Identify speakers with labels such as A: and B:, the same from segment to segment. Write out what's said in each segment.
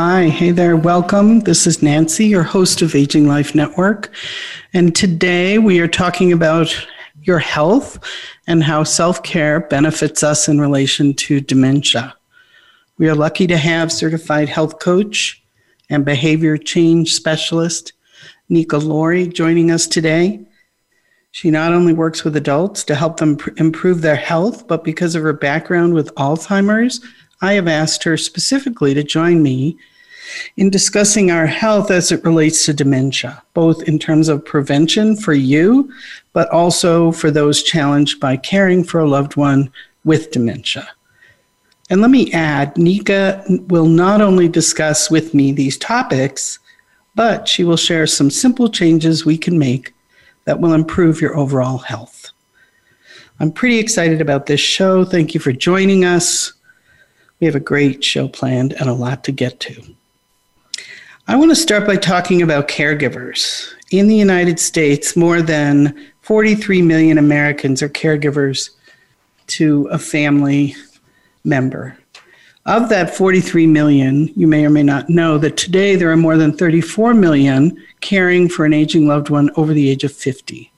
A: Hi, hey there, welcome. This is Nancy, your host of Aging Life Network. And today we are talking about your health and how self care benefits us in relation to dementia. We are lucky to have certified health coach and behavior change specialist Nika Laurie joining us today. She not only works with adults to help them pr- improve their health, but because of her background with Alzheimer's, I have asked her specifically to join me in discussing our health as it relates to dementia, both in terms of prevention for you, but also for those challenged by caring for a loved one with dementia. And let me add, Nika will not only discuss with me these topics, but she will share some simple changes we can make that will improve your overall health. I'm pretty excited about this show. Thank you for joining us. We have a great show planned and a lot to get to. I want to start by talking about caregivers. In the United States, more than 43 million Americans are caregivers to a family member. Of that 43 million, you may or may not know that today there are more than 34 million caring for an aging loved one over the age of 50.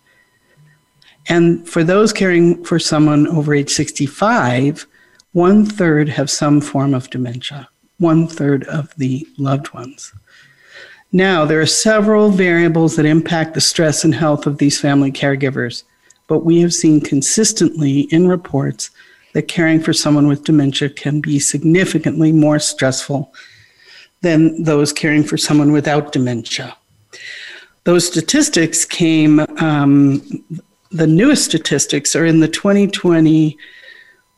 A: And for those caring for someone over age 65, one third have some form of dementia, one third of the loved ones. Now, there are several variables that impact the stress and health of these family caregivers, but we have seen consistently in reports that caring for someone with dementia can be significantly more stressful than those caring for someone without dementia. Those statistics came, um, the newest statistics are in the 2020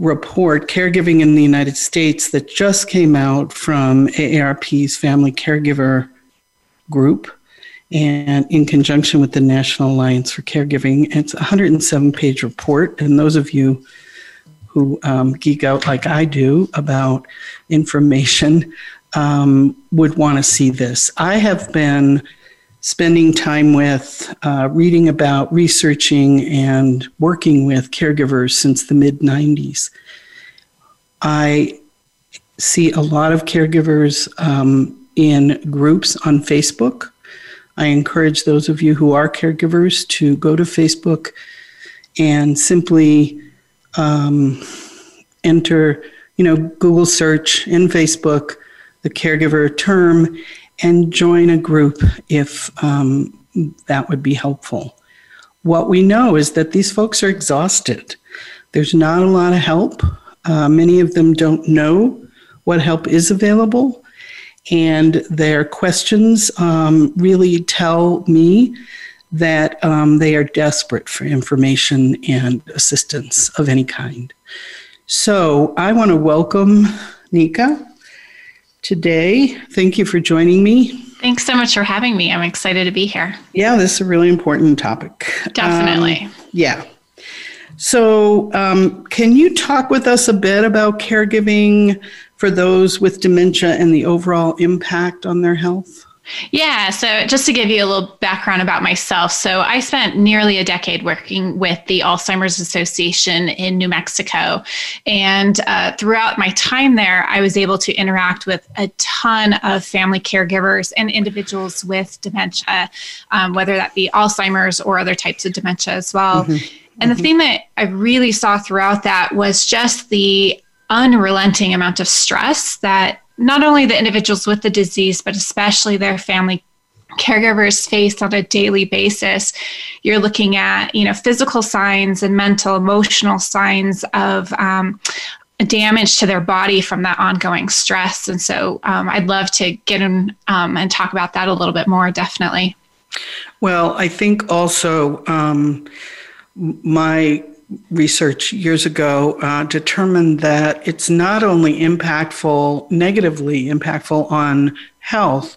A: report, Caregiving in the United States, that just came out from AARP's Family Caregiver Group and in conjunction with the National Alliance for Caregiving. It's a 107 page report, and those of you who um, geek out like I do about information um, would want to see this. I have been spending time with, uh, reading about, researching, and working with caregivers since the mid 90s. I see a lot of caregivers um, in groups on Facebook. I encourage those of you who are caregivers to go to Facebook and simply um, enter, you know, Google search in Facebook the caregiver term and join a group if um, that would be helpful. What we know is that these folks are exhausted. There's not a lot of help. Uh, many of them don't know what help is available. And their questions um, really tell me that um, they are desperate for information and assistance of any kind. So I want to welcome Nika today. Thank you for joining me.
B: Thanks so much for having me. I'm excited to be here.
A: Yeah, this is a really important topic.
B: Definitely.
A: Um, yeah. So, um, can you talk with us a bit about caregiving for those with dementia and the overall impact on their health?
B: Yeah, so just to give you a little background about myself. So, I spent nearly a decade working with the Alzheimer's Association in New Mexico. And uh, throughout my time there, I was able to interact with a ton of family caregivers and individuals with dementia, um, whether that be Alzheimer's or other types of dementia as well. Mm-hmm. And the mm-hmm. thing that I really saw throughout that was just the unrelenting amount of stress that not only the individuals with the disease, but especially their family caregivers face on a daily basis. You're looking at you know physical signs and mental emotional signs of um, damage to their body from that ongoing stress. And so um, i'd love to get in um, and talk about that a little bit more definitely.
A: Well i think also um, my research years ago uh, determined that it's not only impactful, negatively impactful on health,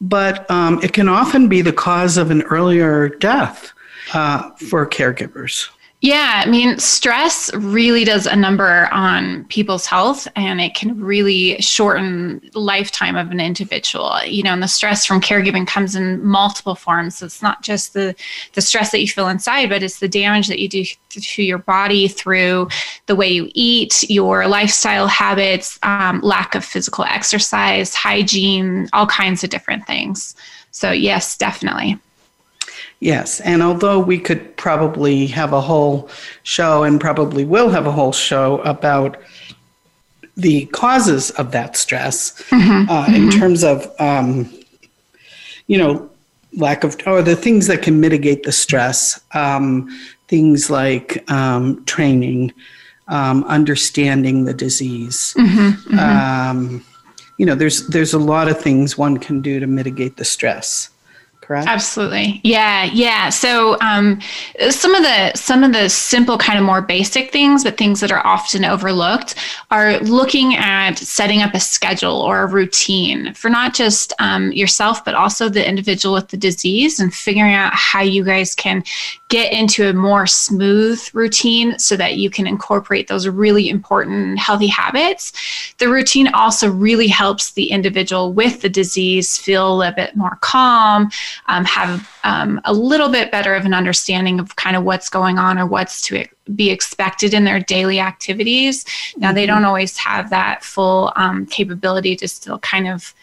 A: but um, it can often be the cause of an earlier death uh, for caregivers.
B: Yeah, I mean, stress really does a number on people's health and it can really shorten lifetime of an individual. You know, and the stress from caregiving comes in multiple forms. It's not just the the stress that you feel inside, but it's the damage that you do to your body through the way you eat, your lifestyle habits, um, lack of physical exercise, hygiene, all kinds of different things. So, yes, definitely.
A: Yes, and although we could probably have a whole show and probably will have a whole show about the causes of that stress mm-hmm. Uh, mm-hmm. in terms of, um, you know, lack of, or the things that can mitigate the stress, um, things like um, training, um, understanding the disease. Mm-hmm. mm-hmm. Um, you know, there's there's a lot of things one can do to mitigate the stress correct?
B: Absolutely. Yeah, yeah. So um, some of the some of the simple kind of more basic things, but things that are often overlooked, are looking at setting up a schedule or a routine for not just um, yourself, but also the individual with the disease, and figuring out how you guys can get into a more smooth routine so that you can incorporate those really important healthy habits. The routine also really helps the individual with the disease feel a bit more calm, um, have um, a little bit better of an understanding of kind of what's going on or what's to be expected in their daily activities. Now, they mm-hmm. don't always have that full um, capability to still kind of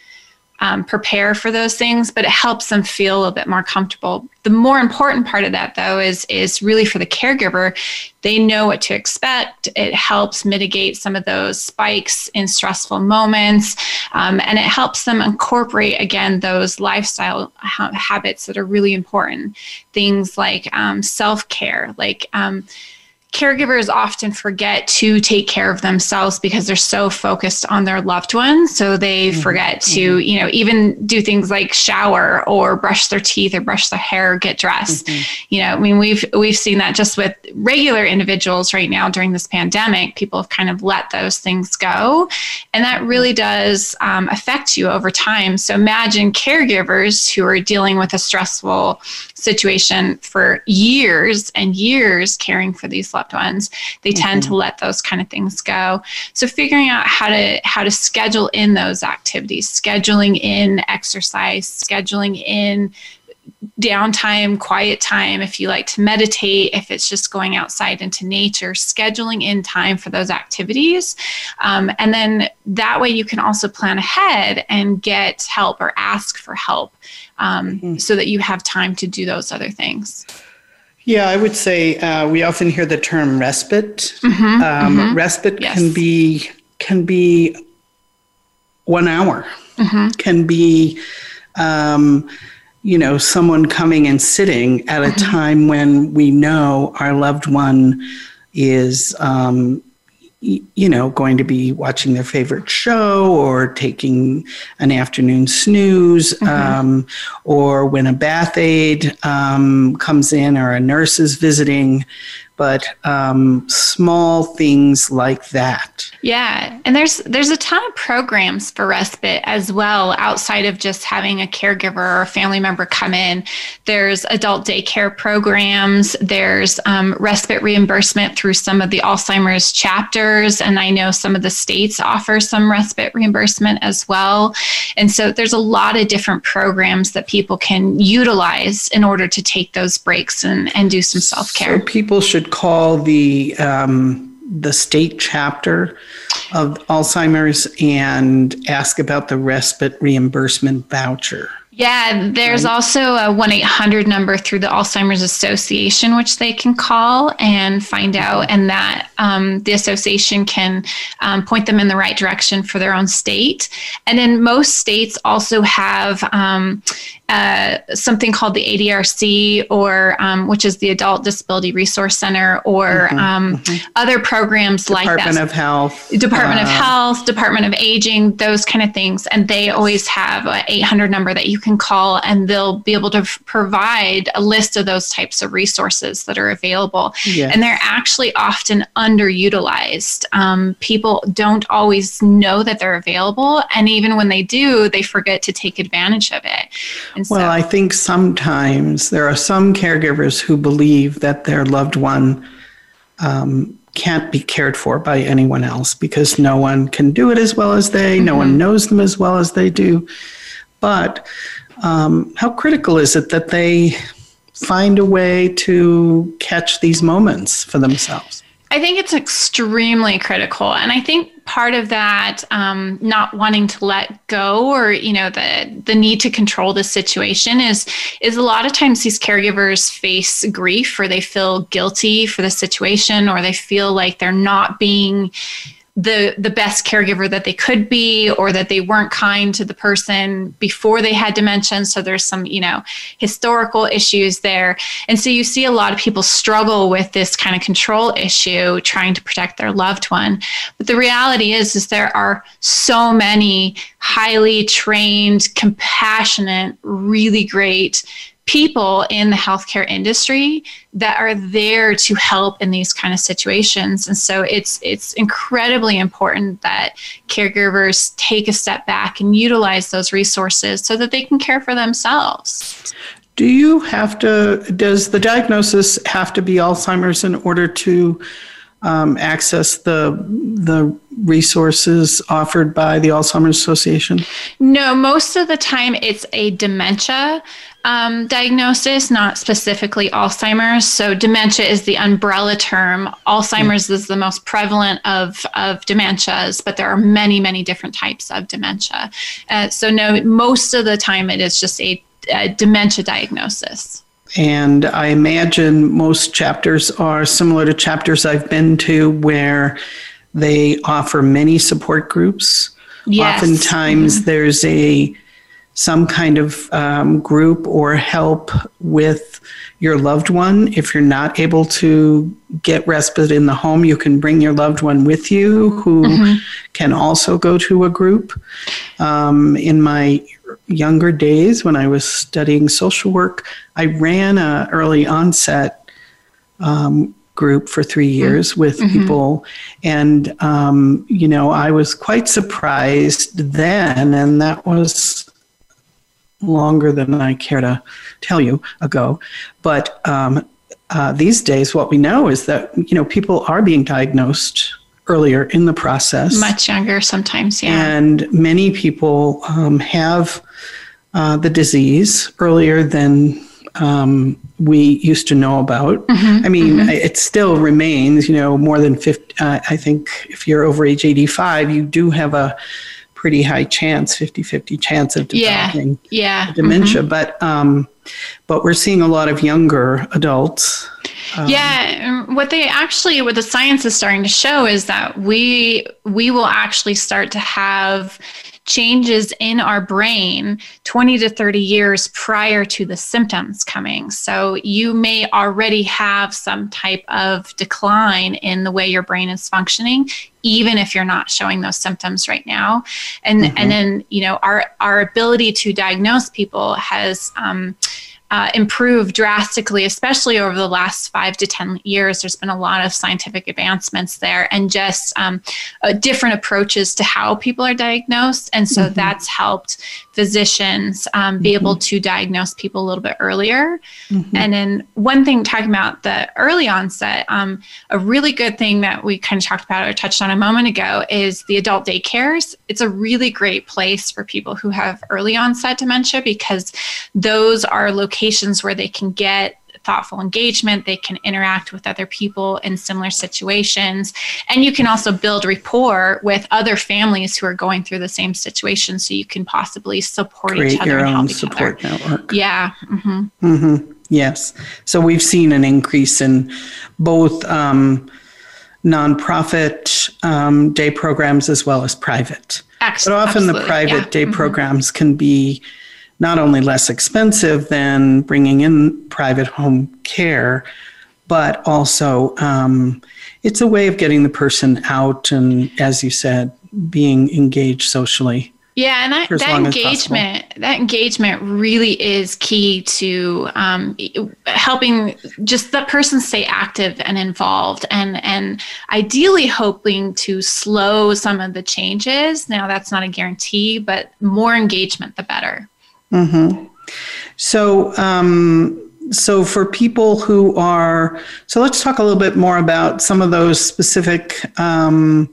B: um, prepare for those things, but it helps them feel a little bit more comfortable. The more important part of that, though, is is really for the caregiver. They know what to expect. It helps mitigate some of those spikes in stressful moments, um, and it helps them incorporate again those lifestyle ha- habits that are really important. Things like um, self care, like um, caregivers often forget to take care of themselves because they're so focused on their loved ones so they mm-hmm. forget to mm-hmm. you know even do things like shower or brush their teeth or brush their hair or get dressed mm-hmm. you know i mean we've we've seen that just with regular individuals right now during this pandemic people have kind of let those things go and that really does um, affect you over time so imagine caregivers who are dealing with a stressful situation for years and years caring for these loved ones they mm-hmm. tend to let those kind of things go so figuring out how to how to schedule in those activities scheduling in exercise scheduling in downtime, quiet time, if you like to meditate, if it's just going outside into nature, scheduling in time for those activities. Um, and then that way you can also plan ahead and get help or ask for help um, mm-hmm. so that you have time to do those other things.
A: Yeah, I would say uh, we often hear the term respite. Mm-hmm, um, mm-hmm. Respite yes. can be can be one hour, mm-hmm. can be um, you know someone coming and sitting at a mm-hmm. time when we know our loved one is um, you know, going to be watching their favorite show or taking an afternoon snooze, mm-hmm. um, or when a bath aide um, comes in or a nurse is visiting, but um, small things like that.
B: Yeah, and there's there's a ton of programs for respite as well outside of just having a caregiver or a family member come in. There's adult daycare programs. There's um, respite reimbursement through some of the Alzheimer's chapters, and I know some of the states offer some respite reimbursement as well. And so there's a lot of different programs that people can utilize in order to take those breaks and, and do some self care.
A: So people should call the um, the state chapter of Alzheimer's and ask about the respite reimbursement voucher.
B: Yeah, there's right. also a 1 800 number through the Alzheimer's Association, which they can call and find out, and that um, the association can um, point them in the right direction for their own state. And then most states also have um, uh, something called the ADRC, or um, which is the Adult Disability Resource Center, or mm-hmm, um, mm-hmm. other programs
A: Department
B: like that.
A: Department of Health.
B: Department uh, of Health, Department of Aging, those kind of things. And they always have an 800 number that you can can call and they'll be able to f- provide a list of those types of resources that are available. Yes. And they're actually often underutilized. Um, people don't always know that they're available. And even when they do, they forget to take advantage of it.
A: And well, so, I think sometimes there are some caregivers who believe that their loved one um, can't be cared for by anyone else because no one can do it as well as they, mm-hmm. no one mm-hmm. knows them as well as they do. But um, how critical is it that they find a way to catch these moments for themselves?
B: I think it's extremely critical. And I think part of that um, not wanting to let go or you know the the need to control the situation is is a lot of times these caregivers face grief or they feel guilty for the situation or they feel like they're not being the the best caregiver that they could be or that they weren't kind to the person before they had dementia. So there's some you know historical issues there. And so you see a lot of people struggle with this kind of control issue trying to protect their loved one. But the reality is is there are so many highly trained compassionate really great people in the healthcare industry that are there to help in these kind of situations. And so it's it's incredibly important that caregivers take a step back and utilize those resources so that they can care for themselves.
A: Do you have to does the diagnosis have to be alzheimer's in order to um, access the the resources offered by the Alzheimer's Association?
B: No, most of the time it's a dementia um, diagnosis, not specifically Alzheimer's. So dementia is the umbrella term. Alzheimer's is the most prevalent of, of dementias, but there are many, many different types of dementia. Uh, so no, most of the time it is just a, a dementia diagnosis.
A: And I imagine most chapters are similar to chapters I've been to where they offer many support groups. Yes. Oftentimes mm-hmm. there's a some kind of um, group or help with your loved one. If you're not able to get respite in the home, you can bring your loved one with you who mm-hmm. can also go to a group. Um, in my younger days, when I was studying social work, I ran a early onset um, group for three mm-hmm. years with mm-hmm. people. And, um, you know, I was quite surprised then, and that was longer than I care to tell you ago. But um, uh, these days, what we know is that you know people are being diagnosed earlier in the process,
B: much younger sometimes, yeah.
A: And many people um, have uh, the disease earlier than um, we used to know about. Mm-hmm, I mean, mm-hmm. it still remains, you know, more than 50. Uh, I think if you're over age 85, you do have a pretty high chance 50-50 chance of developing
B: yeah, yeah.
A: dementia mm-hmm. but um, but we're seeing a lot of younger adults
B: um, yeah what they actually what the science is starting to show is that we we will actually start to have changes in our brain 20 to 30 years prior to the symptoms coming. So you may already have some type of decline in the way your brain is functioning even if you're not showing those symptoms right now and mm-hmm. and then you know our our ability to diagnose people has um, uh, improved drastically, especially over the last five to 10 years. There's been a lot of scientific advancements there and just um, uh, different approaches to how people are diagnosed. And so mm-hmm. that's helped physicians um, be mm-hmm. able to diagnose people a little bit earlier. Mm-hmm. And then one thing talking about the early onset, um, a really good thing that we kind of talked about or touched on a moment ago is the adult daycares. It's a really great place for people who have early onset dementia because those are locations where they can get thoughtful engagement. They can interact with other people in similar situations. And you can also build rapport with other families who are going through the same situation so you can possibly support
A: Create
B: each other
A: your
B: and
A: help
B: own
A: support
B: other.
A: network.
B: Yeah. Mm-hmm.
A: Mm-hmm. Yes. So we've seen an increase in both um, nonprofit um, day programs as well as private.
B: Excellent.
A: But often Absolutely. the private yeah. day mm-hmm. programs can be not only less expensive than bringing in private home care, but also um, it's a way of getting the person out and, as you said, being engaged socially.
B: Yeah, and that, that engagement that engagement really is key to um, helping just the person stay active and involved, and and ideally hoping to slow some of the changes. Now that's not a guarantee, but more engagement the better.
A: Mm-hmm. So. Um, so for people who are so let's talk a little bit more about some of those specific um,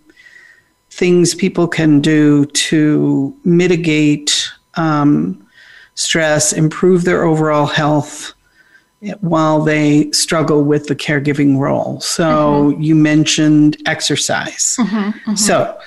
A: things people can do to mitigate um, stress, improve their overall health while they struggle with the caregiving role. So mm-hmm. you mentioned exercise. Mm-hmm, mm-hmm. So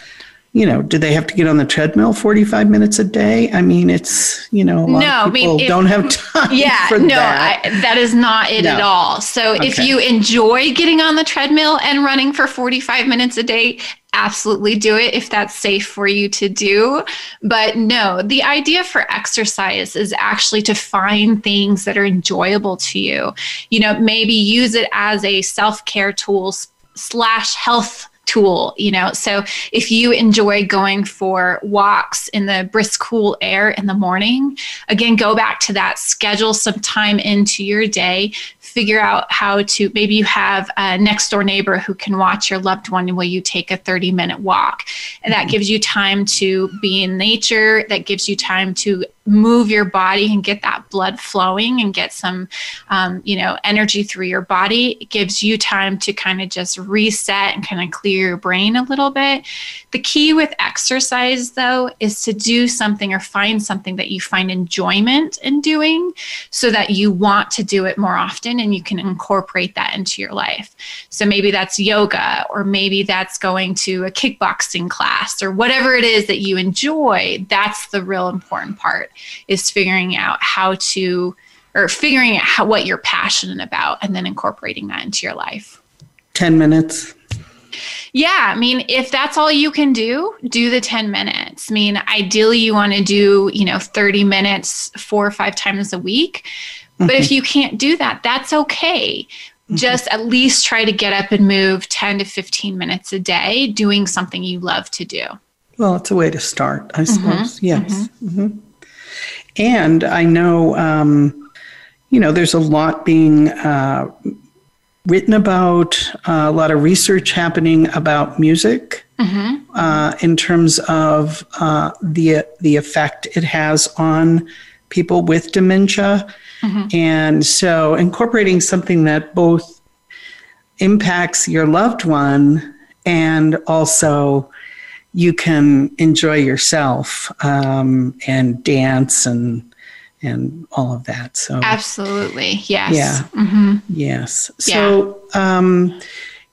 A: you know, do they have to get on the treadmill 45 minutes a day? I mean, it's, you know, no, I mean, if, don't have time.
B: Yeah, no, that. I, that is not it no. at all. So okay. if you enjoy getting on the treadmill and running for 45 minutes a day, absolutely do it if that's safe for you to do. But no, the idea for exercise is actually to find things that are enjoyable to you. You know, maybe use it as a self care tool slash health tool you know? So if you enjoy going for walks in the brisk cool air in the morning again go back to that. Schedule some time into your day. Figure out how to maybe you have a next door neighbor who can watch your loved one while you take a 30 minute walk. And that mm-hmm. gives you time to be in nature. That gives you time to move your body and get that blood flowing and get some um, you know energy through your body. It gives you time to kind of just reset and kind of clear your brain a little bit. The key with exercise though is to do something or find something that you find enjoyment in doing so that you want to do it more often and you can incorporate that into your life. So maybe that's yoga or maybe that's going to a kickboxing class or whatever it is that you enjoy that's the real important part is figuring out how to or figuring out how, what you're passionate about and then incorporating that into your life
A: 10 minutes
B: yeah, I mean, if that's all you can do, do the 10 minutes. I mean, ideally, you want to do, you know, 30 minutes four or five times a week. But mm-hmm. if you can't do that, that's okay. Mm-hmm. Just at least try to get up and move 10 to 15 minutes a day doing something you love to do.
A: Well, it's a way to start, I mm-hmm. suppose. Mm-hmm. Yes. And I know, um, you know, there's a lot being uh, written about, uh, a lot of research happening about music mm-hmm. uh, in terms of uh, the the effect it has on people with dementia, mm-hmm. and so incorporating something that both impacts your loved one and also you can enjoy yourself um, and dance and and all of that. So
B: absolutely, yes,
A: yeah, mm-hmm. yes. So, yeah. um,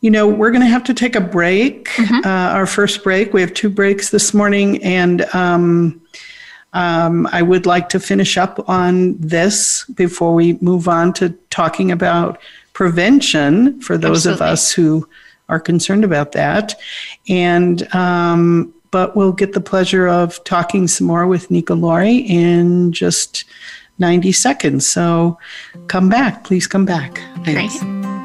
A: you know, we're going to have to take a break. Mm-hmm. Uh, our first break. We have two breaks this morning, and um, um, I would like to finish up on this before we move on to talking about prevention for those absolutely. of us who are concerned about that. And um, but we'll get the pleasure of talking some more with Nika Laurie in just 90 seconds. So come back. Please come back.
B: Thanks. Great.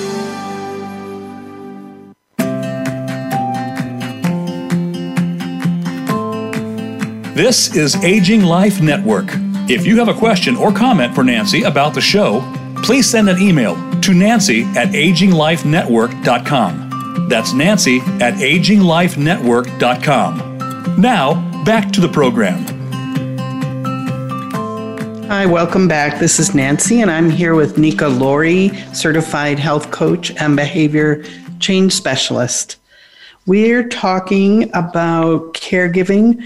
C: This is Aging Life Network. If you have a question or comment for Nancy about the show, please send an email to nancy at aginglifenetwork.com. That's nancy at aginglifenetwork.com. Now, back to the program.
A: Hi, welcome back. This is Nancy, and I'm here with Nika Laurie, certified health coach and behavior change specialist. We're talking about caregiving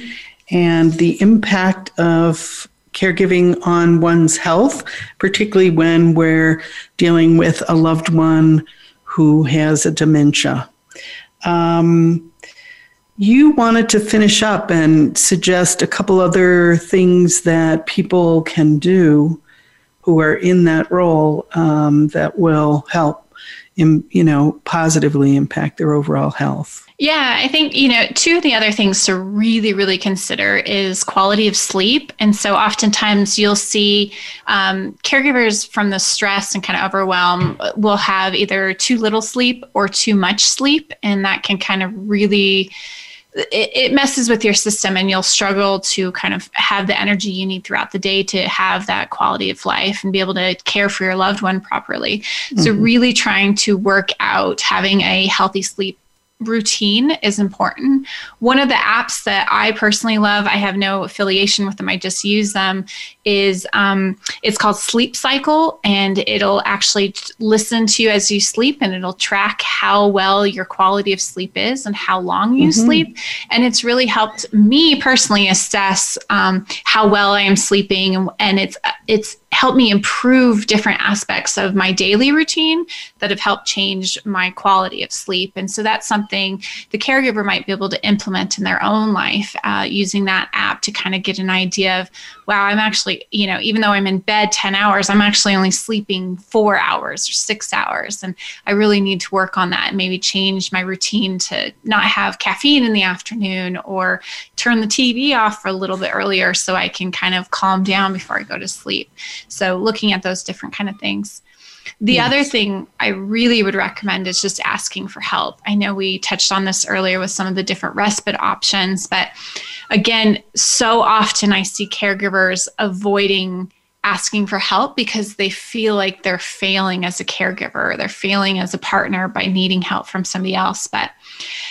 A: and the impact of caregiving on one's health, particularly when we're dealing with a loved one who has a dementia. Um, you wanted to finish up and suggest a couple other things that people can do who are in that role um, that will help, in, you know, positively impact their overall health.
B: Yeah, I think, you know, two of the other things to really, really consider is quality of sleep. And so oftentimes you'll see um, caregivers from the stress and kind of overwhelm will have either too little sleep or too much sleep. And that can kind of really. It, messes with your system, and you'll struggle to kind of have the energy you need throughout the day to have that quality of life and be able to care for your loved one properly. Mm-hmm. So, really trying to work out having a healthy sleep routine is important. One of the apps that I personally love, I have no affiliation with them, I just use them, is um, it's called Sleep Cycle, and it'll actually listen to you as you sleep and it'll track how well your quality of sleep is and how long you mm-hmm. sleep. And it's really helped me personally assess um, how well I am sleeping, and, and it's it's helped me improve different aspects of my daily routine that have helped change my quality of sleep. And so that's something the caregiver might be able to implement in their own life uh, using that app to kind of get an idea of, wow, I'm actually, you know, even though I'm in bed 10 hours, I'm actually only sleeping four hours or six hours. And I really need to work on that and maybe change my routine to not have caffeine in the afternoon or turn the TV off for a little bit earlier so I can kind of calm down before I go to sleep. So looking at those different kind of things. The yes. other thing I really would recommend is just asking for help. I know we touched on this earlier with some of the different respite options, but again, so often I see caregivers avoiding asking for help because they feel like they're failing as a caregiver, they're failing as a partner by needing help from somebody else. But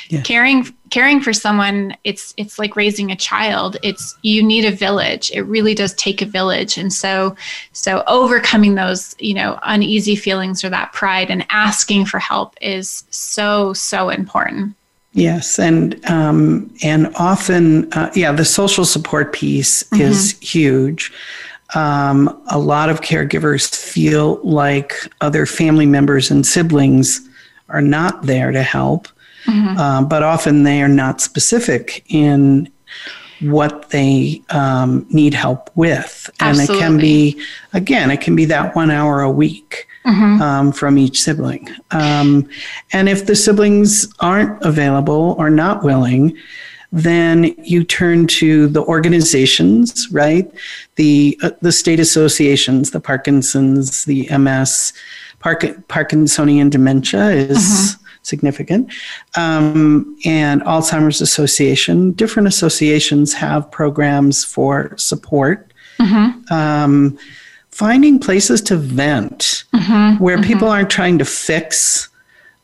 B: yeah. caring caring for someone it's it's like raising a child it's you need a village it really does take a village and so so overcoming those you know uneasy feelings or that pride and asking for help is so so important
A: Yes, and um, and often, uh, yeah, the social support piece mm-hmm. is huge. Um, a lot of caregivers feel like other family members and siblings are not there to help, mm-hmm. uh, but often they are not specific in what they um, need help with.
B: Absolutely.
A: And it can be, again, it can be that one hour a week. Mm-hmm. Um, from each sibling. Um, and if the siblings aren't available or not willing, then you turn to the organizations, right? The uh, the state associations, the Parkinson's, the MS, Park- Parkinsonian dementia is mm-hmm significant. Um, and Alzheimer's Association, different associations have programs for support. Mm-hmm. Um, finding places to vent mm-hmm. where mm-hmm. people aren't trying to fix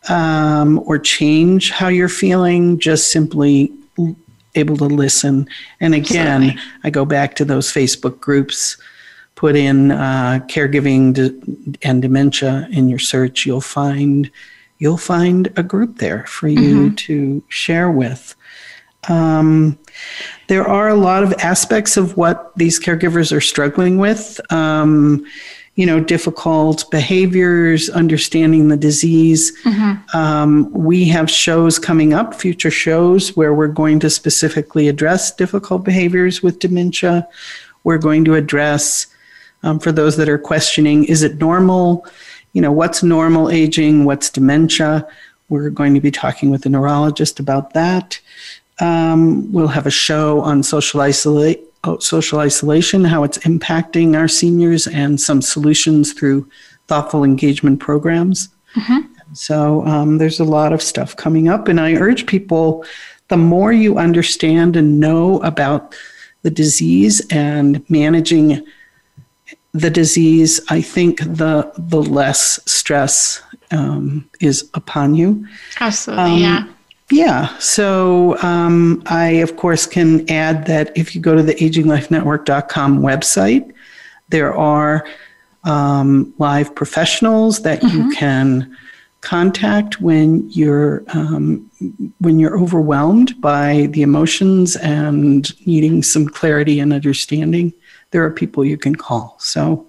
A: um, or change how you're feeling, just simply able to listen. And again. I go back to those Facebook groups. Put in uh, caregiving and dementia in your search. You'll find you'll find a group there for you mm-hmm. to share with. Um, there are a lot of aspects of what these caregivers are struggling with. Um, you know, difficult behaviors, understanding the disease. Mm-hmm. Um, we have shows coming up, future shows, where we're going to specifically address difficult behaviors with dementia. We're going to address, um, for those that are questioning, is it normal? You know, what's normal aging, what's dementia. we're going to be talking with a neurologist about that. Um, we'll have a show on social isolate, oh, social isolation, how it's impacting our seniors, and some solutions through thoughtful engagement programs. Mm-hmm. So um, there's a lot of stuff coming up, and I urge people: the more you understand and know about the disease and managing the disease, I think the the less stress um, is upon you.
B: Absolutely, um, yeah.
A: Yeah. So um, I, of course, can add that if you go to the aginglifenetwork.com website, there are um, live professionals that mm-hmm. you can contact when you're um, when you're overwhelmed by the emotions and needing some clarity and understanding. There are people you can call. So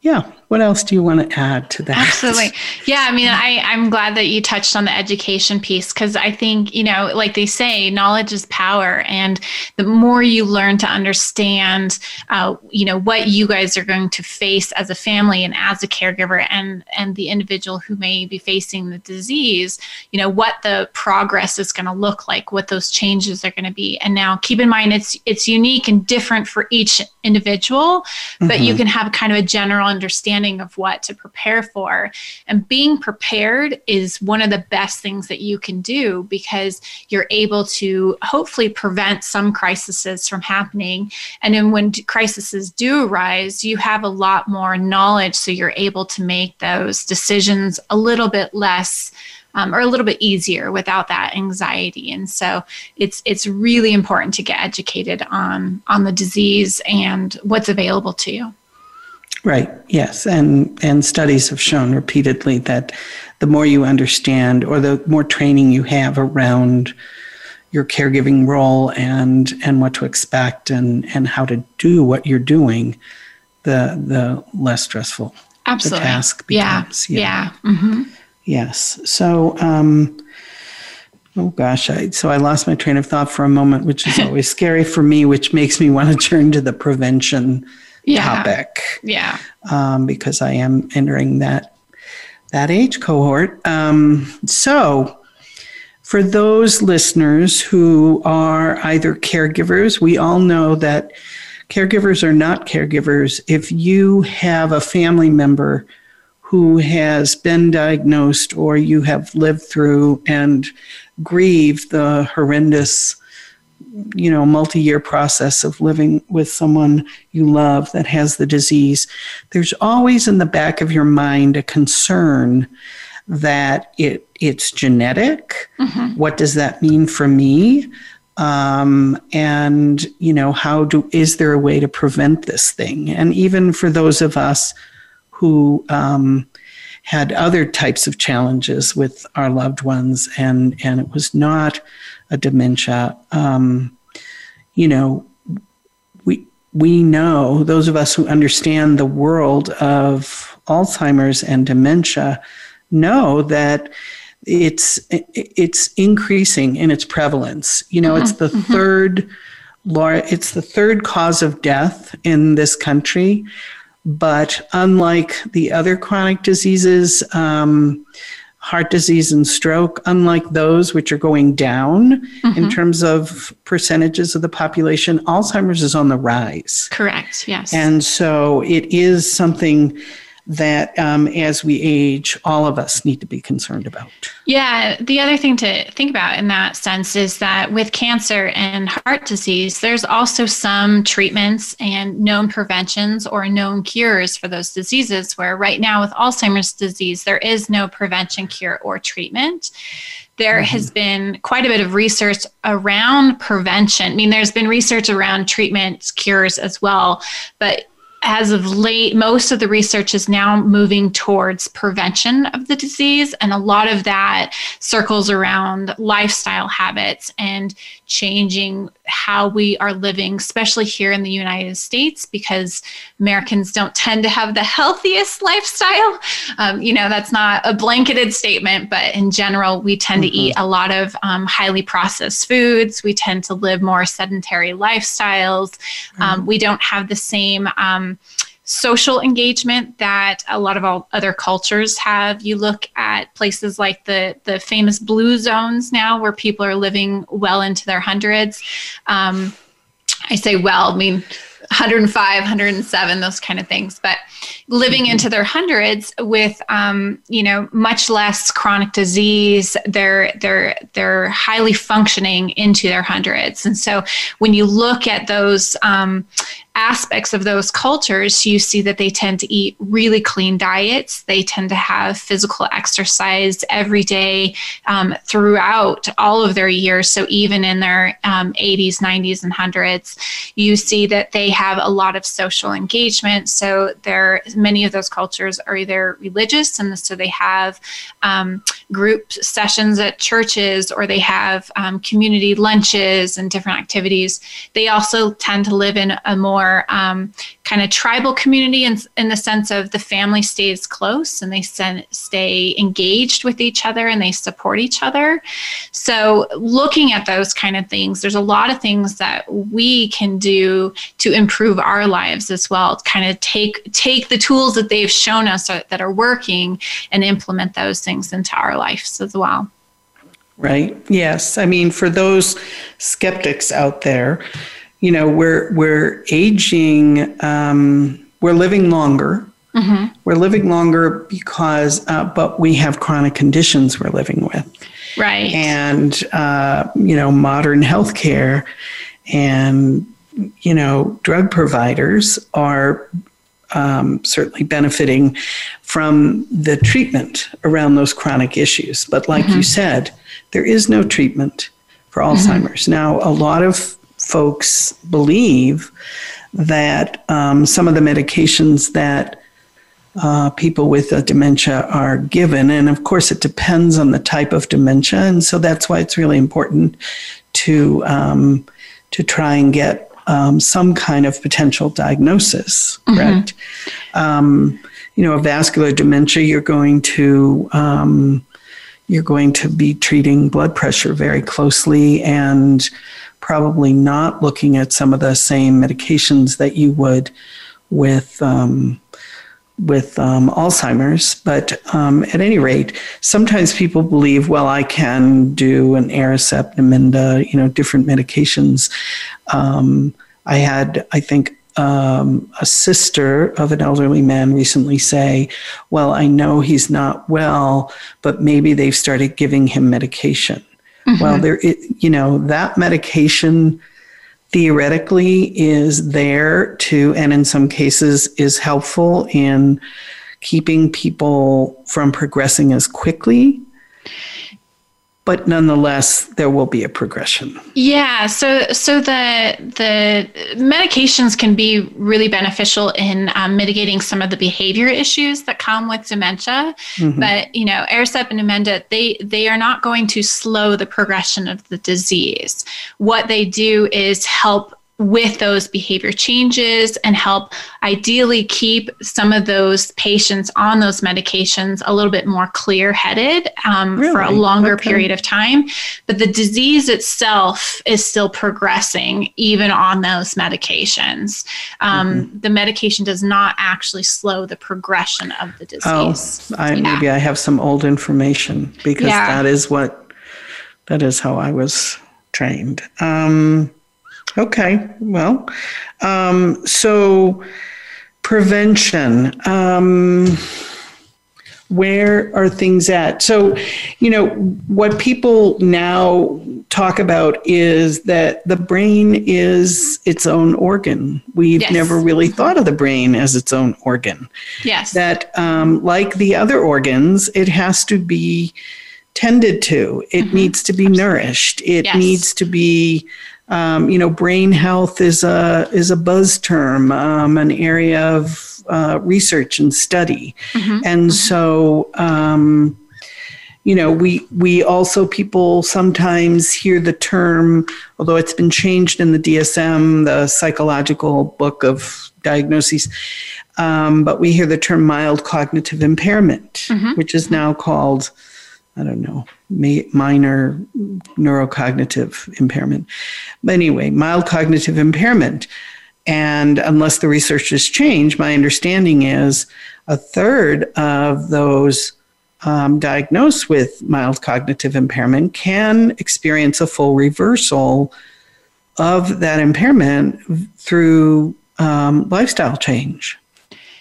A: yeah what else do you want to add to that?
B: Absolutely. Yeah i mean i i'm glad that you touched on the education piece because i think you know like they say knowledge is power and the more you learn to understand uh, you know what you guys are going to face as a family and as a caregiver and and the individual who may be facing the disease you know what the progress is going to look like what those changes are going to be. And now keep in mind it's it's unique and different for each individual but mm-hmm. you can have kind of a general understanding of what to prepare for. And being prepared is one of the best things that you can do because you're able to hopefully prevent some crises from happening. And then when crises do arise, you have a lot more knowledge. So you're able to make those decisions a little bit less. Um, or a little bit easier without that anxiety. And so it's it's really important to get educated on on the disease and what's available to you.
A: Right. Yes, and and studies have shown repeatedly that the more you understand, or the more training you have around your caregiving role and and what to expect and and how to do what you're doing, the the less stressful
B: Absolutely.
A: the task becomes.
B: Yeah. Yeah. yeah. Mm-hmm.
A: Yes. So. Um, Oh gosh, I, so I lost my train of thought for a moment, which is always scary for me, which makes me want to turn to the prevention yeah. topic.
B: Yeah.
A: Um, because I am entering that that age cohort. Um, so, for those listeners who are either caregivers, we all know that caregivers are not caregivers. If you have a family member who has been diagnosed or you have lived through and grieved the horrendous you know multi-year process of living with someone you love that has the disease there's always in the back of your mind a concern that it it's genetic. Mm-hmm. what does that mean for me? Um, and you know how do is there a way to prevent this thing? And even for those of us who um, had other types of challenges with our loved ones and and it was not a dementia. Um, you know, we we know those of us who understand the world of Alzheimer's and dementia know that it's it's increasing in its prevalence. You know, mm-hmm. it's the mm-hmm. third it's the third cause of death in this country. But unlike the other chronic diseases, um, heart disease and stroke, unlike those which are going down mm-hmm. in terms of percentages of the population, Alzheimer's is on the rise.
B: Correct, yes.
A: And so it is something that um, as we age, all of us need to be concerned about.
B: Yeah, the other thing to think about in that sense is that with cancer and heart disease, there's also some treatments and known preventions or known cures for those diseases, where right now with Alzheimer's disease, there is no prevention, cure, or treatment there mm-hmm. has been quite a bit of research around prevention. I mean, there's been research around treatments, cures as well, but as of late, most of the research is now moving towards prevention of the disease. And a lot of that circles around lifestyle habits and changing how we are living, especially here in the United States, because Americans don't tend to have the healthiest lifestyle. Um, you know, that's not a blanketed statement, but in general, we tend mm-hmm. to eat a lot of um, highly processed foods. We tend to live more sedentary lifestyles. Um, we don't have the same um, social engagement that a lot of all other cultures have. You look at places like the the famous blue zones now, where people are living well into their hundreds. Um, I say well, I mean 105, 107, those kind of things. But living mm-hmm. into their hundreds with, um, you know, much less chronic disease, they're they're they're highly functioning into their hundreds. And so when you look at those um, aspects of those cultures, you see that they tend to eat really clean diets. They tend to have physical exercise every day um, throughout all of their years. So even in their um, 80s, 90s, and 100s, you see that they have a lot of social engagement. So there, many of those cultures are either religious, and so they have um, group sessions at churches, or they have um, community lunches and different activities. They also tend to live in a more more um, kind of tribal community in, in the sense of the family stays close and they send, stay engaged with each other and they support each other. So, looking at those kind of things, there's a lot of things that we can do to improve our lives as well. Kind of take take the tools that they've shown us that are working and implement those things into our lives as well.
A: Right. Yes. I mean, for those skeptics out there, you know we're we're aging um, we're living longer mm-hmm. we're living longer because uh, but we have chronic conditions we're living with
B: right
A: and uh, you know modern healthcare and you know drug providers are um, certainly benefiting from the treatment around those chronic issues but like mm-hmm. you said there is no treatment for mm-hmm. alzheimer's mm-hmm. now a lot of folks believe that um, some of the medications that uh, people with dementia are given, and of course, it depends on the type of dementia, and so that's why it's really important to um, to try and get um, some kind of potential diagnosis. Mm-hmm. Correct. Um, you know, a vascular dementia, you're going to um, you're going to be treating blood pressure very closely and probably not looking at some of the same medications that you would with um, with um, Alzheimer's. But um, at any rate, sometimes people believe, well, I can do an Aricept, Namenda, you know, different medications. Um, I had, I think, um, a sister of an elderly man recently say, Well, I know he's not well, but maybe they've started giving him medication. Mm-hmm. Well, there, it, you know, that medication theoretically is there to, and in some cases is helpful in keeping people from progressing as quickly but nonetheless there will be a progression.
B: Yeah so so the the medications can be really beneficial in um, mitigating some of the behavior issues that come with dementia. Mm-hmm. but you know aricept and namenda they they are not going to slow the progression of the disease. What they do is help with those behavior changes and help ideally keep some of those patients on those medications a little bit more clear headed um, really? for a longer okay. period of time. But the disease itself is still progressing even on those medications. Um, mm-hmm. The medication does not actually slow the progression of the disease.
A: Oh, I, yeah. maybe I have some old information because yeah. that is what, that is how I was trained. Um, Okay, well, um, so prevention. Um, where are things at? So, you know, what people now talk about is that the brain is its own organ. We've yes. never really thought of the brain as its own organ.
B: Yes.
A: That, um, like the other organs, it has to be tended to, it mm-hmm. needs to be Absolutely. nourished, it yes. needs to be um, you know, brain health is a is a buzz term, um, an area of uh, research and study, mm-hmm. and mm-hmm. so um, you know, we we also people sometimes hear the term, although it's been changed in the DSM, the psychological book of diagnoses. Um, but we hear the term mild cognitive impairment, mm-hmm. which is now called I don't know, minor neurocognitive impairment. But anyway, mild cognitive impairment. And unless the research has changed, my understanding is a third of those um, diagnosed with mild cognitive impairment can experience a full reversal of that impairment through um, lifestyle change.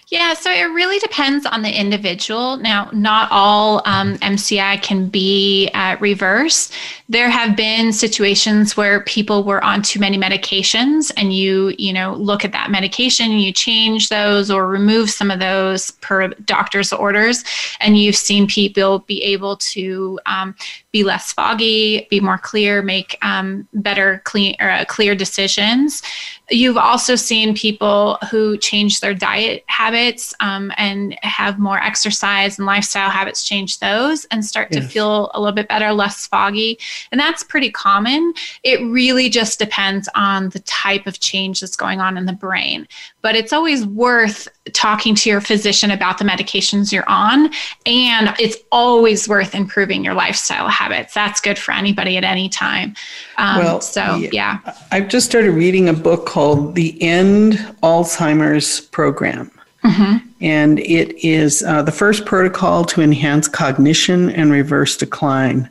B: Yeah, so it really depends on the individual. Now, not all um, MCI can be uh, reversed. There have been situations where people were on too many medications, and you, you know, look at that medication and you change those or remove some of those per doctor's orders, and you've seen people be able to um, be less foggy, be more clear, make um, better, clean, uh, clear decisions. You've also seen people who change their diet habits um, and have more exercise and lifestyle habits change those and start yes. to feel a little bit better, less foggy. And that's pretty common. It really just depends on the type of change that's going on in the brain. But it's always worth talking to your physician about the medications you're on. And it's always worth improving your lifestyle habits. That's good for anybody at any time. Um, well, so, yeah.
A: I've just started reading a book called The End Alzheimer's Program. Mm-hmm. And it is uh, the first protocol to enhance cognition and reverse decline.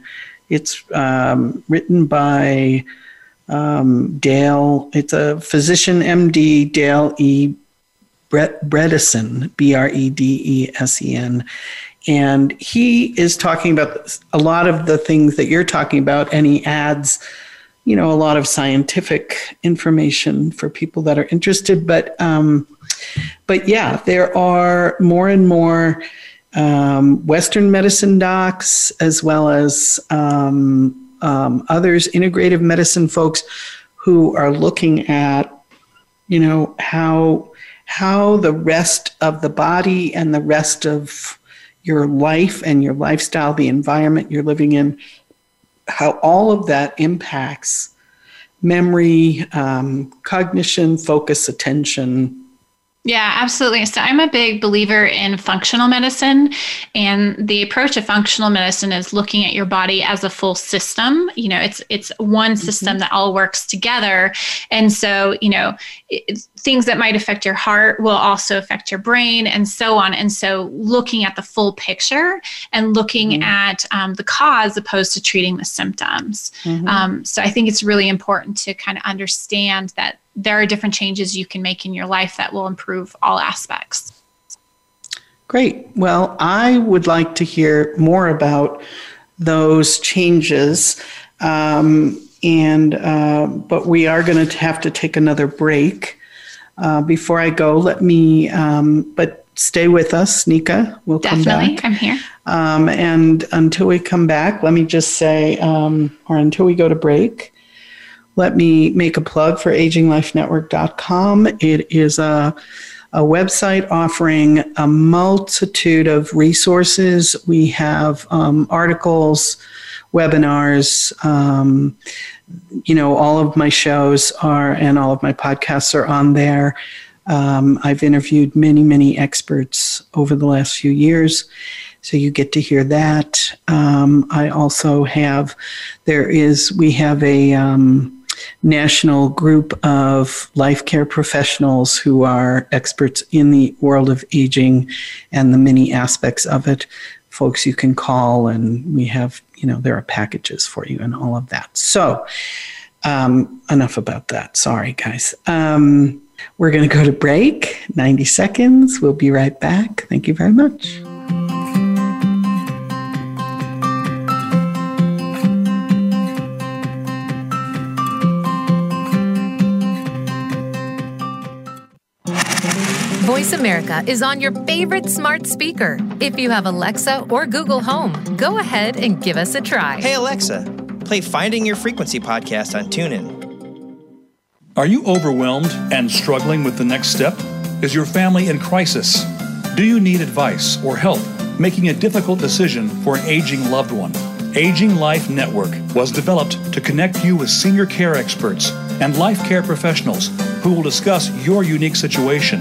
A: It's um, written by um, Dale, it's a physician MD, Dale E. Bredesen, B R E D E S E N. And he is talking about a lot of the things that you're talking about, and he adds you know a lot of scientific information for people that are interested but um, but yeah there are more and more um, western medicine docs as well as um, um others integrative medicine folks who are looking at you know how how the rest of the body and the rest of your life and your lifestyle the environment you're living in how all of that impacts memory, um, cognition, focus, attention.
B: Yeah, absolutely. So I'm a big believer in functional medicine. And the approach of functional medicine is looking at your body as a full system. You know, it's it's one system mm-hmm. that all works together. And so, you know, it, things that might affect your heart will also affect your brain and so on. And so, looking at the full picture and looking mm-hmm. at um, the cause opposed to treating the symptoms. Mm-hmm. Um, so, I think it's really important to kind of understand that there are different changes you can make in your life that will improve all aspects.
A: Great. Well, I would like to hear more about those changes. Um, and uh, but we are going to have to take another break. Uh, before I go, let me, um, but stay with us, Nika. We'll
B: Definitely,
A: come back.
B: I'm here.
A: Um, and until we come back, let me just say, um, or until we go to break, let me make a plug for aginglifenetwork.com. It is a, a website offering a multitude of resources. We have um, articles, webinars, um, you know, all of my shows are and all of my podcasts are on there. Um, I've interviewed many, many experts over the last few years, so you get to hear that. Um, I also have, there is, we have a um, national group of life care professionals who are experts in the world of aging and the many aspects of it. Folks you can call, and we have you know, there are packages for you and all of that. So, um, enough about that. Sorry, guys. Um, we're going to go to break, 90 seconds. We'll be right back. Thank you very much.
D: Voice America is on your favorite smart speaker. If you have Alexa or Google Home, go ahead and give us a try.
E: Hey, Alexa, play Finding Your Frequency podcast on TuneIn.
C: Are you overwhelmed and struggling with the next step? Is your family in crisis? Do you need advice or help making a difficult decision for an aging loved one? Aging Life Network was developed to connect you with senior care experts and life care professionals who will discuss your unique situation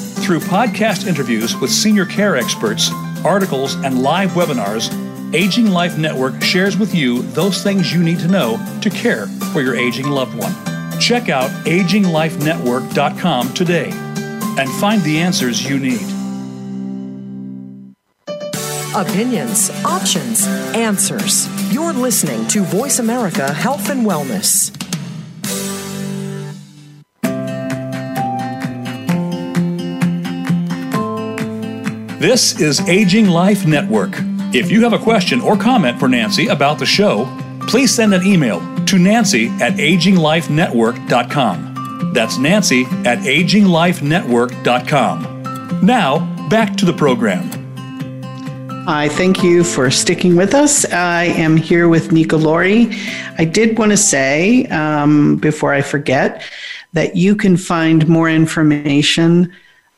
C: Through podcast interviews with senior care experts, articles, and live webinars, Aging Life Network shares with you those things you need to know to care for your aging loved one. Check out aginglifenetwork.com today and find the answers you need.
F: Opinions, options, answers. You're listening to Voice America Health and Wellness.
C: This is Aging Life Network. If you have a question or comment for Nancy about the show, please send an email to nancy at aginglifenetwork.com. That's nancy at aginglifenetwork.com. Now, back to the program.
A: I thank you for sticking with us. I am here with Nika Laurie. I did want to say, um, before I forget, that you can find more information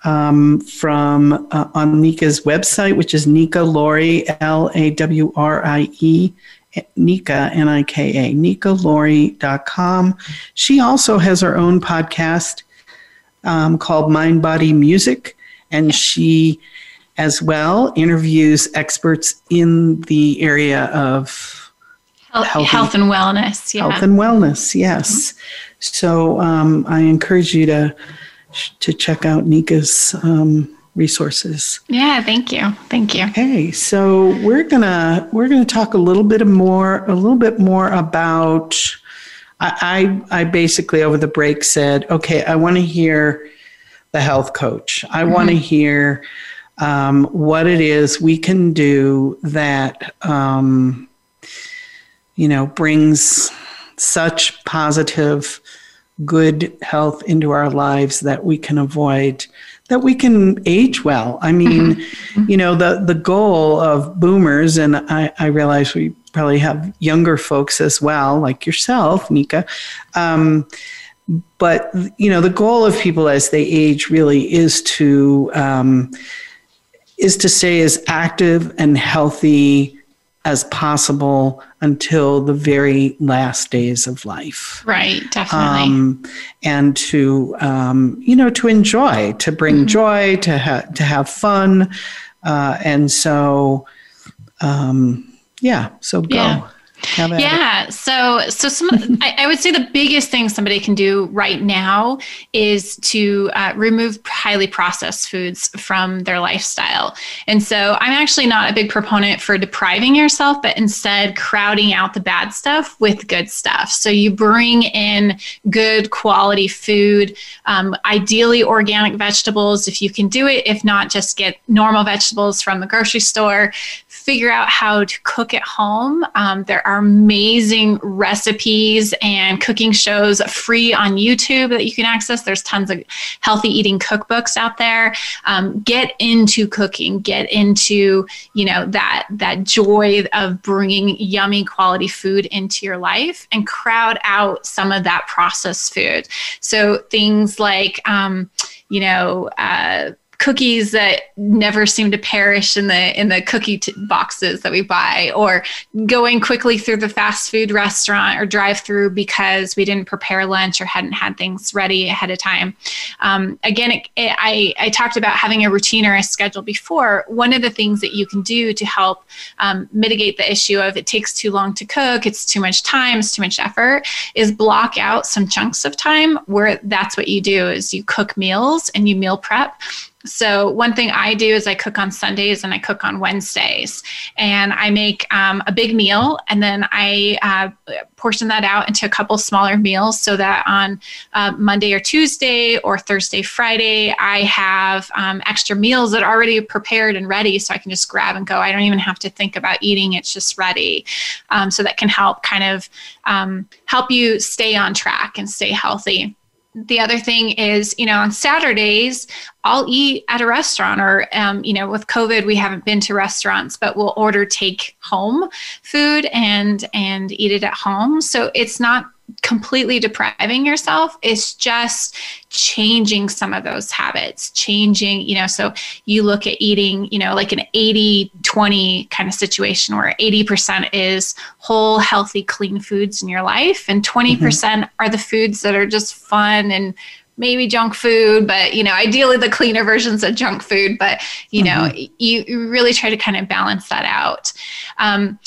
A: um, from uh, on Nika's website, which is Nika Laurie, L A W R I E, Nika, N I K A, nikalaurie.com. She also has her own podcast um, called Mind Body Music, and she as well interviews experts in the area of
B: health, health and wellness.
A: Yeah. Health and wellness, yes. Mm-hmm. So um, I encourage you to to check out Nika's um, resources.
B: Yeah, thank you, thank you.
A: Okay, so we're gonna we're gonna talk a little bit more a little bit more about. I I, I basically over the break said, okay, I want to hear the health coach. I mm-hmm. want to hear um, what it is we can do that um, you know brings such positive good health into our lives that we can avoid that we can age well i mean mm-hmm. you know the the goal of boomers and i i realize we probably have younger folks as well like yourself nika um, but you know the goal of people as they age really is to um, is to stay as active and healthy as possible until the very last days of life.
B: Right, definitely. Um,
A: and to um, you know to enjoy, to bring mm-hmm. joy, to ha- to have fun, uh, and so um, yeah. So go.
B: Yeah yeah. So, so some, I, I, would say the biggest thing somebody can do right now is to uh, remove highly processed foods from their lifestyle. And so, I'm actually not a big proponent for depriving yourself, but instead crowding out the bad stuff with good stuff. So, you bring in good quality food, um, ideally organic vegetables if you can do it. If not, just get normal vegetables from the grocery store figure out how to cook at home. Um, there are amazing recipes and cooking shows free on YouTube that you can access. There's tons of healthy eating cookbooks out there. Um, get into cooking. Get into you know that that joy of bringing yummy quality food into your life and crowd out some of that processed food. So things like um, you know. Uh, cookies that never seem to perish in the in the cookie t- boxes that we buy or going quickly through the fast food restaurant or drive through because we didn't prepare lunch or hadn't had things ready ahead of time. Um, again it, it, I, I talked about having a routine or a schedule before. One of the things that you can do to help um, mitigate the issue of it takes too long to cook it's too much time it's too much effort is block out some chunks of time where that's what you do is you cook meals and you meal prep so one thing I do is I cook on Sundays and I cook on Wednesdays, and I make um, a big meal, and then I uh, portion that out into a couple smaller meals, so that on uh, Monday or Tuesday or Thursday, Friday, I have um, extra meals that are already prepared and ready, so I can just grab and go. I don't even have to think about eating; it's just ready. Um, so that can help kind of um, help you stay on track and stay healthy the other thing is, you know, on Saturdays, I'll eat at a restaurant, or, um, you know, with COVID, we haven't been to restaurants, but we'll order take home food and and eat it at home. So it's not completely depriving yourself it's just changing some of those habits changing you know so you look at eating you know like an 80 20 kind of situation where 80% is whole healthy clean foods in your life and 20% mm-hmm. percent mm hmm are the foods that are just fun and maybe junk food but you know ideally the cleaner versions of junk food but you mm-hmm. know you, you, really try to kind of balance that out um,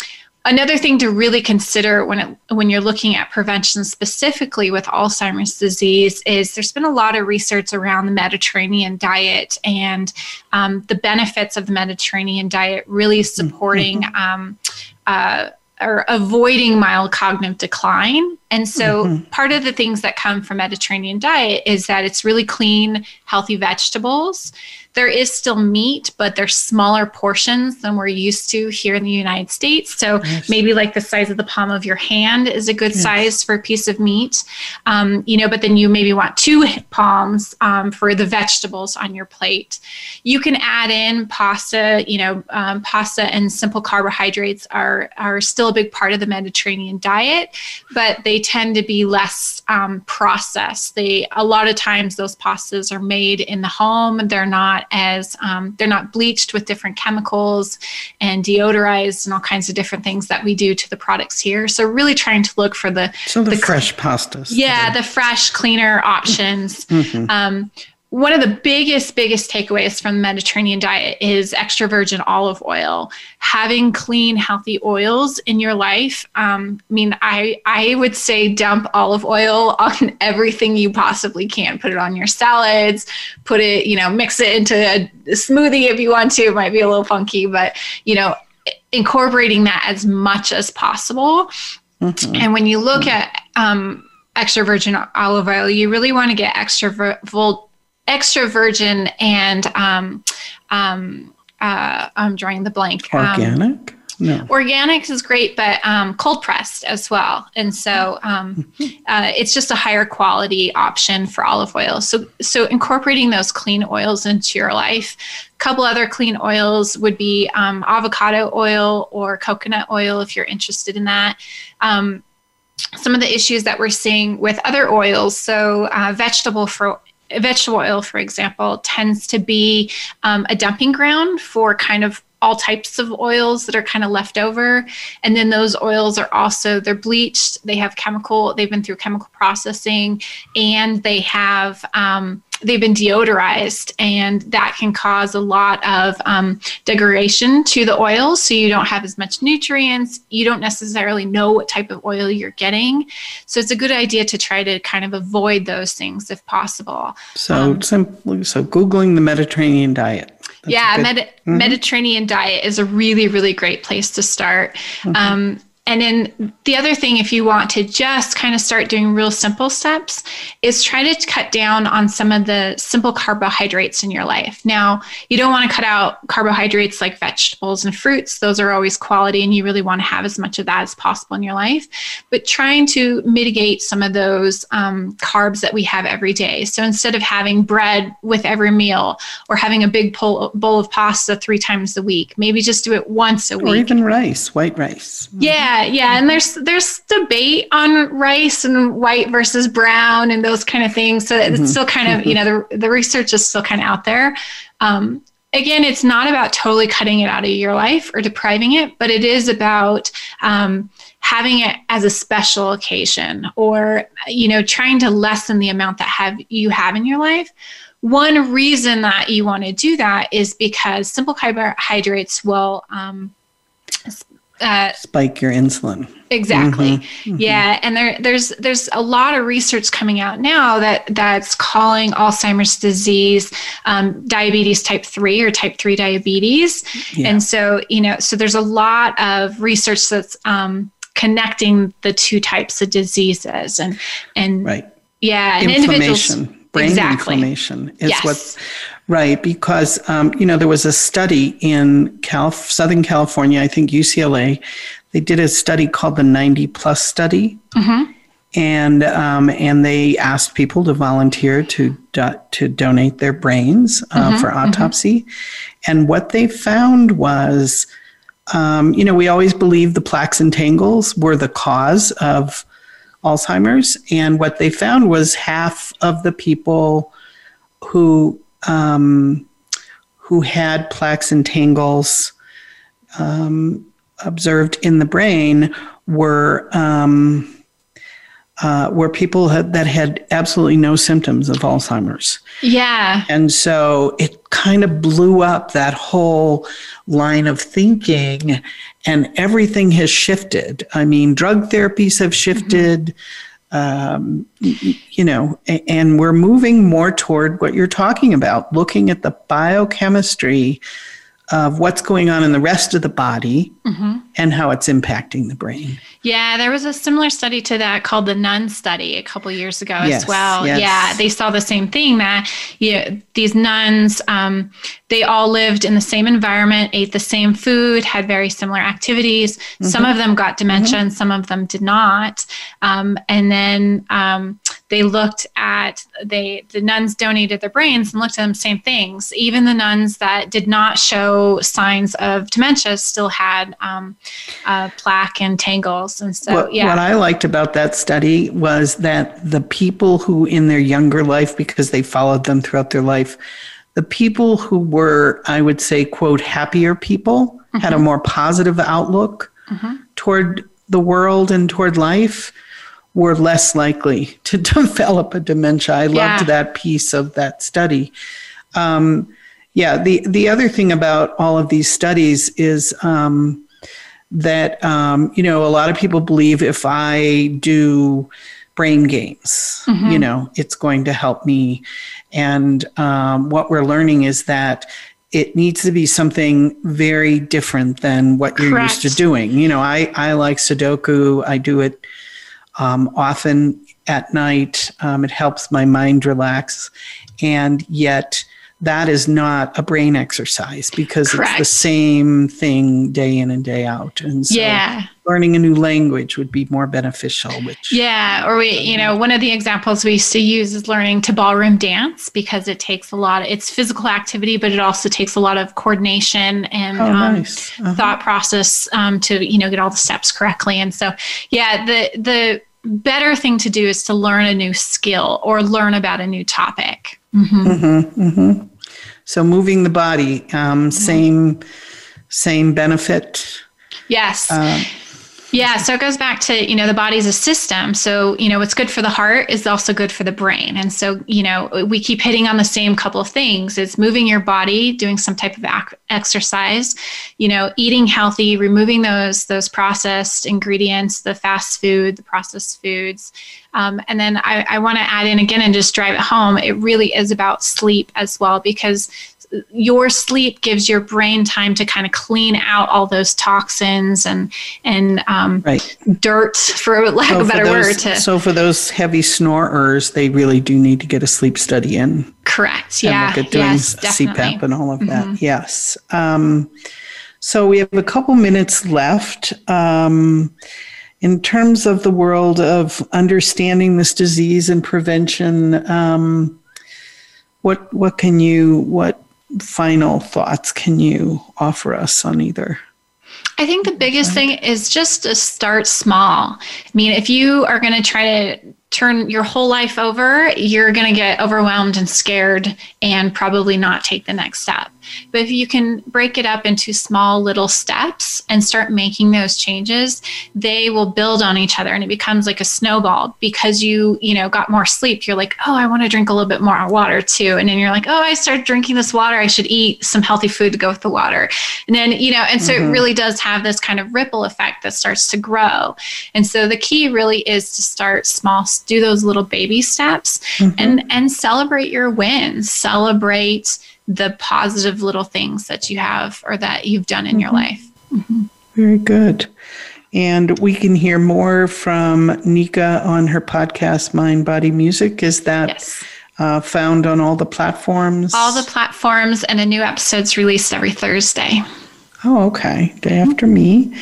B: Another thing to really consider when it, when you're looking at prevention specifically with Alzheimer's disease is there's been a lot of research around the Mediterranean diet and um, the benefits of the Mediterranean diet really supporting mm-hmm. um, uh, or avoiding mild cognitive decline. And so, mm-hmm. part of the things that come from Mediterranean diet is that it's really clean, healthy vegetables there is still meat, but they're smaller portions than we're used to here in the United States. So yes. maybe like the size of the palm of your hand is a good yes. size for a piece of meat. Um, you know, but then you maybe want two palms um, for the vegetables on your plate. You can add in pasta. You know, um, pasta and simple carbohydrates are are still a big part of the Mediterranean diet, but they tend to be less um, processed. They a lot of times those pastas are made in the home. They're not as um, they're not bleached with different chemicals and deodorized and all kinds of different things that we do to the products here. So really trying to look for the
A: so the, the fresh pastas.
B: Yeah, the fresh, cleaner options. Mm-hmm. Um, one of the biggest biggest takeaways from the mediterranean diet is extra virgin olive oil. Having clean healthy oils in your life um, i mean i i would say dump olive oil on everything you possibly can. Put it on your salads put it you know mix it into a, smoothie if you want to. It might be a little funky but you know incorporating that as much as possible. Mm-hmm. and when you look at um, extra virgin olive oil you really want to get extra vir- extra virgin and um, um, uh, I'm drawing the blank.
A: Um, organic.
B: No. Organic is great, but um, cold pressed as well, and so um, uh, it's just a higher quality option for olive oil. So, so incorporating those clean oils into your life. A couple other clean oils would be um, avocado oil or coconut oil if you're interested in that. Um, some of the issues that we're seeing with other oils, so uh, vegetable for vegetable oil, for example, tends to be um, a dumping ground for kind of all types of oils that are kind of left over. And then those oils are also they're bleached they have chemical they've been through chemical processing and they have um, they've been deodorized and that can cause a lot of um, degradation to the oils so you don't have as much nutrients. You don't necessarily know what type of oil you're getting. So it's a good idea to try to kind of avoid those things if possible.
A: So um, simply so googling the mediterranean diet.
B: That's yeah Med- mm-hmm. mediterranean diet is a really really great place to start. Mm-hmm. um, and then the other thing, if you want to just kind of start doing real simple steps, is try to cut down on some of the simple carbohydrates in your life. Now, you don't want to cut out carbohydrates like vegetables and fruits, those are always quality, and you really want to have as much of that as possible in your life. But trying to mitigate some of those um, carbs that we have every day. So instead of having bread with every meal or having a big bowl, bowl of pasta three times a week, maybe just do it once a week.
A: Or even rice, white rice.
B: Yeah yeah, and there's there's debate on rice and white versus brown and those kind of things. So mm-hmm. it's still kind of you know the the research is still kind of out there. Um, again, it's not about totally cutting it out of your life or depriving it, but it is about um, having it as a special occasion or you know trying to lessen the amount that have you have in your life one reason that you want to do that is because simple carbohydrates will um,
A: uh, spike your insulin.
B: Exactly. Mm-hmm. Mm-hmm. Yeah, and there there's there's a lot of research coming out now that that's calling Alzheimer's disease um, diabetes type three or type three diabetes, yeah. and so you know so there's a lot of research that's um, connecting the two types of diseases and and
A: right.
B: yeah
A: and inflammation brain exactly. inflammation is yes. what right because um, you know there was a study in Calif- southern california i think ucla they did a study called the 90 plus study mm-hmm. and um, and they asked people to volunteer to do- to donate their brains uh, mm-hmm. for mm-hmm. autopsy mm-hmm. and what they found was um, you know we always believe the plaques and tangles were the cause of Alzheimer's. And what they found was half of the people who um, who had plaques and tangles um, observed in the brain were um, uh, were people had, that had absolutely no symptoms of Alzheimer's.
B: Yeah.
A: And so it kind of blew up that whole line of thinking, and everything has shifted. I mean, drug therapies have shifted. Um, you know, and we're moving more toward what you're talking about, looking at the biochemistry of what's going on in the rest of the body mm-hmm. and how it's impacting the brain.
B: Yeah, there was a similar study to that called the Nun study a couple years ago yes, as well. Yes. Yeah, they saw the same thing that you know, these nuns, um, they all lived in the same environment, ate the same food, had very similar activities. Mm-hmm. Some of them got dementia mm-hmm. and some of them did not. Um, and then um, they looked at they the nuns donated their brains and looked at them same things even the nuns that did not show signs of dementia still had um, uh, plaque and tangles and so
A: what,
B: yeah
A: what i liked about that study was that the people who in their younger life because they followed them throughout their life the people who were i would say quote happier people mm-hmm. had a mm-hmm. more positive outlook mm-hmm. toward the world and toward life were less likely to develop a dementia. I yeah. loved that piece of that study. Um, yeah, the, the other thing about all of these studies is um, that, um, you know, a lot of people believe if I do brain games, mm-hmm. you know, it's going to help me. And um, what we're learning is that it needs to be something very different than what you're Correct. used to doing. You know, I, I like Sudoku, I do it um, often at night. Um, it helps my mind relax. And yet, that is not a brain exercise because Correct. it's the same thing day in and day out. And so yeah. learning a new language would be more beneficial, which
B: Yeah, or we, you know, one of the examples we used to use is learning to ballroom dance because it takes a lot of it's physical activity, but it also takes a lot of coordination and oh, um, nice. uh-huh. thought process um, to, you know, get all the steps correctly. And so yeah, the the better thing to do is to learn a new skill or learn about a new topic. Mm-hmm.
A: Mm-hmm, mm-hmm. So moving the body, um, mm-hmm. same same benefit.
B: Yes. Um, yeah, so it goes back to, you know, the body's a system. So, you know, what's good for the heart is also good for the brain. And so, you know, we keep hitting on the same couple of things. It's moving your body, doing some type of ac- exercise, you know, eating healthy, removing those those processed ingredients, the fast food, the processed foods. Um, and then I, I want to add in again and just drive it home. It really is about sleep as well, because your sleep gives your brain time to kind of clean out all those toxins and and um, right. dirt, for lack so of a better
A: those,
B: word. To,
A: so for those heavy snorers, they really do need to get a sleep study in.
B: Correct. Yeah.
A: Look at doing yes, CPAP and all of that. Mm-hmm. Yes. Um, so we have a couple minutes left. Um, in terms of the world of understanding this disease and prevention, um, what what can you what final thoughts can you offer us on either?
B: I think the biggest thing is just to start small. I mean, if you are going to try to turn your whole life over, you're going to get overwhelmed and scared and probably not take the next step. But if you can break it up into small little steps and start making those changes, they will build on each other and it becomes like a snowball because you, you know, got more sleep. You're like, "Oh, I want to drink a little bit more water too." And then you're like, "Oh, I started drinking this water. I should eat some healthy food to go with the water." And then, you know, and so mm-hmm. it really does have this kind of ripple effect that starts to grow. And so the key really is to start small, do those little baby steps mm-hmm. and and celebrate your wins. Celebrate the positive little things that you have or that you've done in mm-hmm. your life. Mm-hmm.
A: Very good. And we can hear more from Nika on her podcast, Mind Body Music. Is that yes. uh, found on all the platforms?
B: All the platforms, and a new episode's released every Thursday.
A: Oh, okay. Day after me.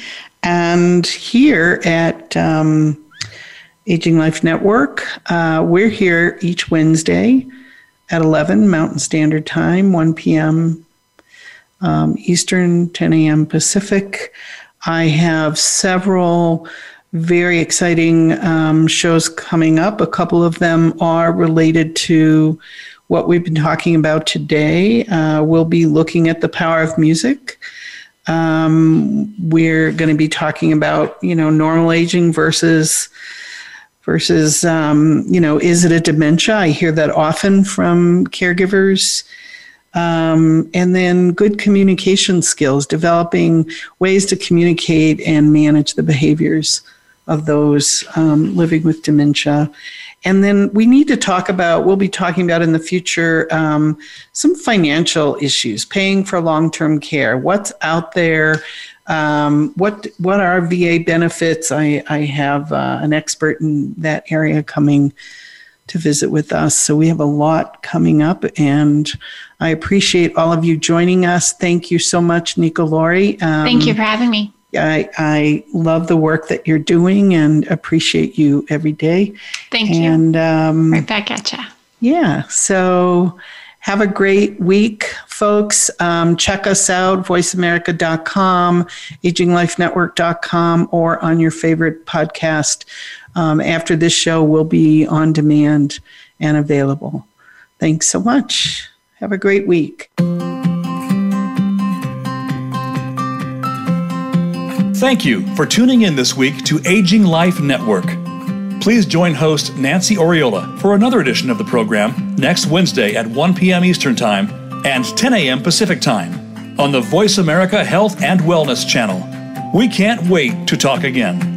A: And here at um, Aging Life Network, uh, we're here each Wednesday at 11 Mountain Standard Time, 1 p.m. Um, Eastern, 10 a.m. Pacific. I have several very exciting um, shows coming up. A couple of them are related to what we've been talking about today. Uh, we'll be looking at the power of music. Um, we're going to be talking about you know normal aging versus versus um, you know is it a dementia? I hear that often from caregivers. Um, and then good communication skills, developing ways to communicate and manage the behaviors of those um, living with dementia. And then we need to talk about, we'll be talking about in the future, um, some financial issues, paying for long term care. What's out there? Um, what what are VA benefits? I, I have uh, an expert in that area coming to visit with us. So we have a lot coming up, and I appreciate all of you joining us. Thank you so much, Nika Laurie.
B: Um, Thank you for having me.
A: I, I love the work that you're doing and appreciate you every day.
B: Thank
A: and,
B: you.
A: And um,
B: right back at you.
A: Yeah. So have a great week, folks. Um, check us out, voiceamerica.com, aginglifenetwork.com, or on your favorite podcast. Um, after this show, will be on demand and available. Thanks so much. Have a great week.
C: Thank you for tuning in this week to Aging Life Network. Please join host Nancy Oriola for another edition of the program next Wednesday at 1 p.m. Eastern Time and 10 a.m. Pacific Time on the Voice America Health and Wellness channel. We can't wait to talk again.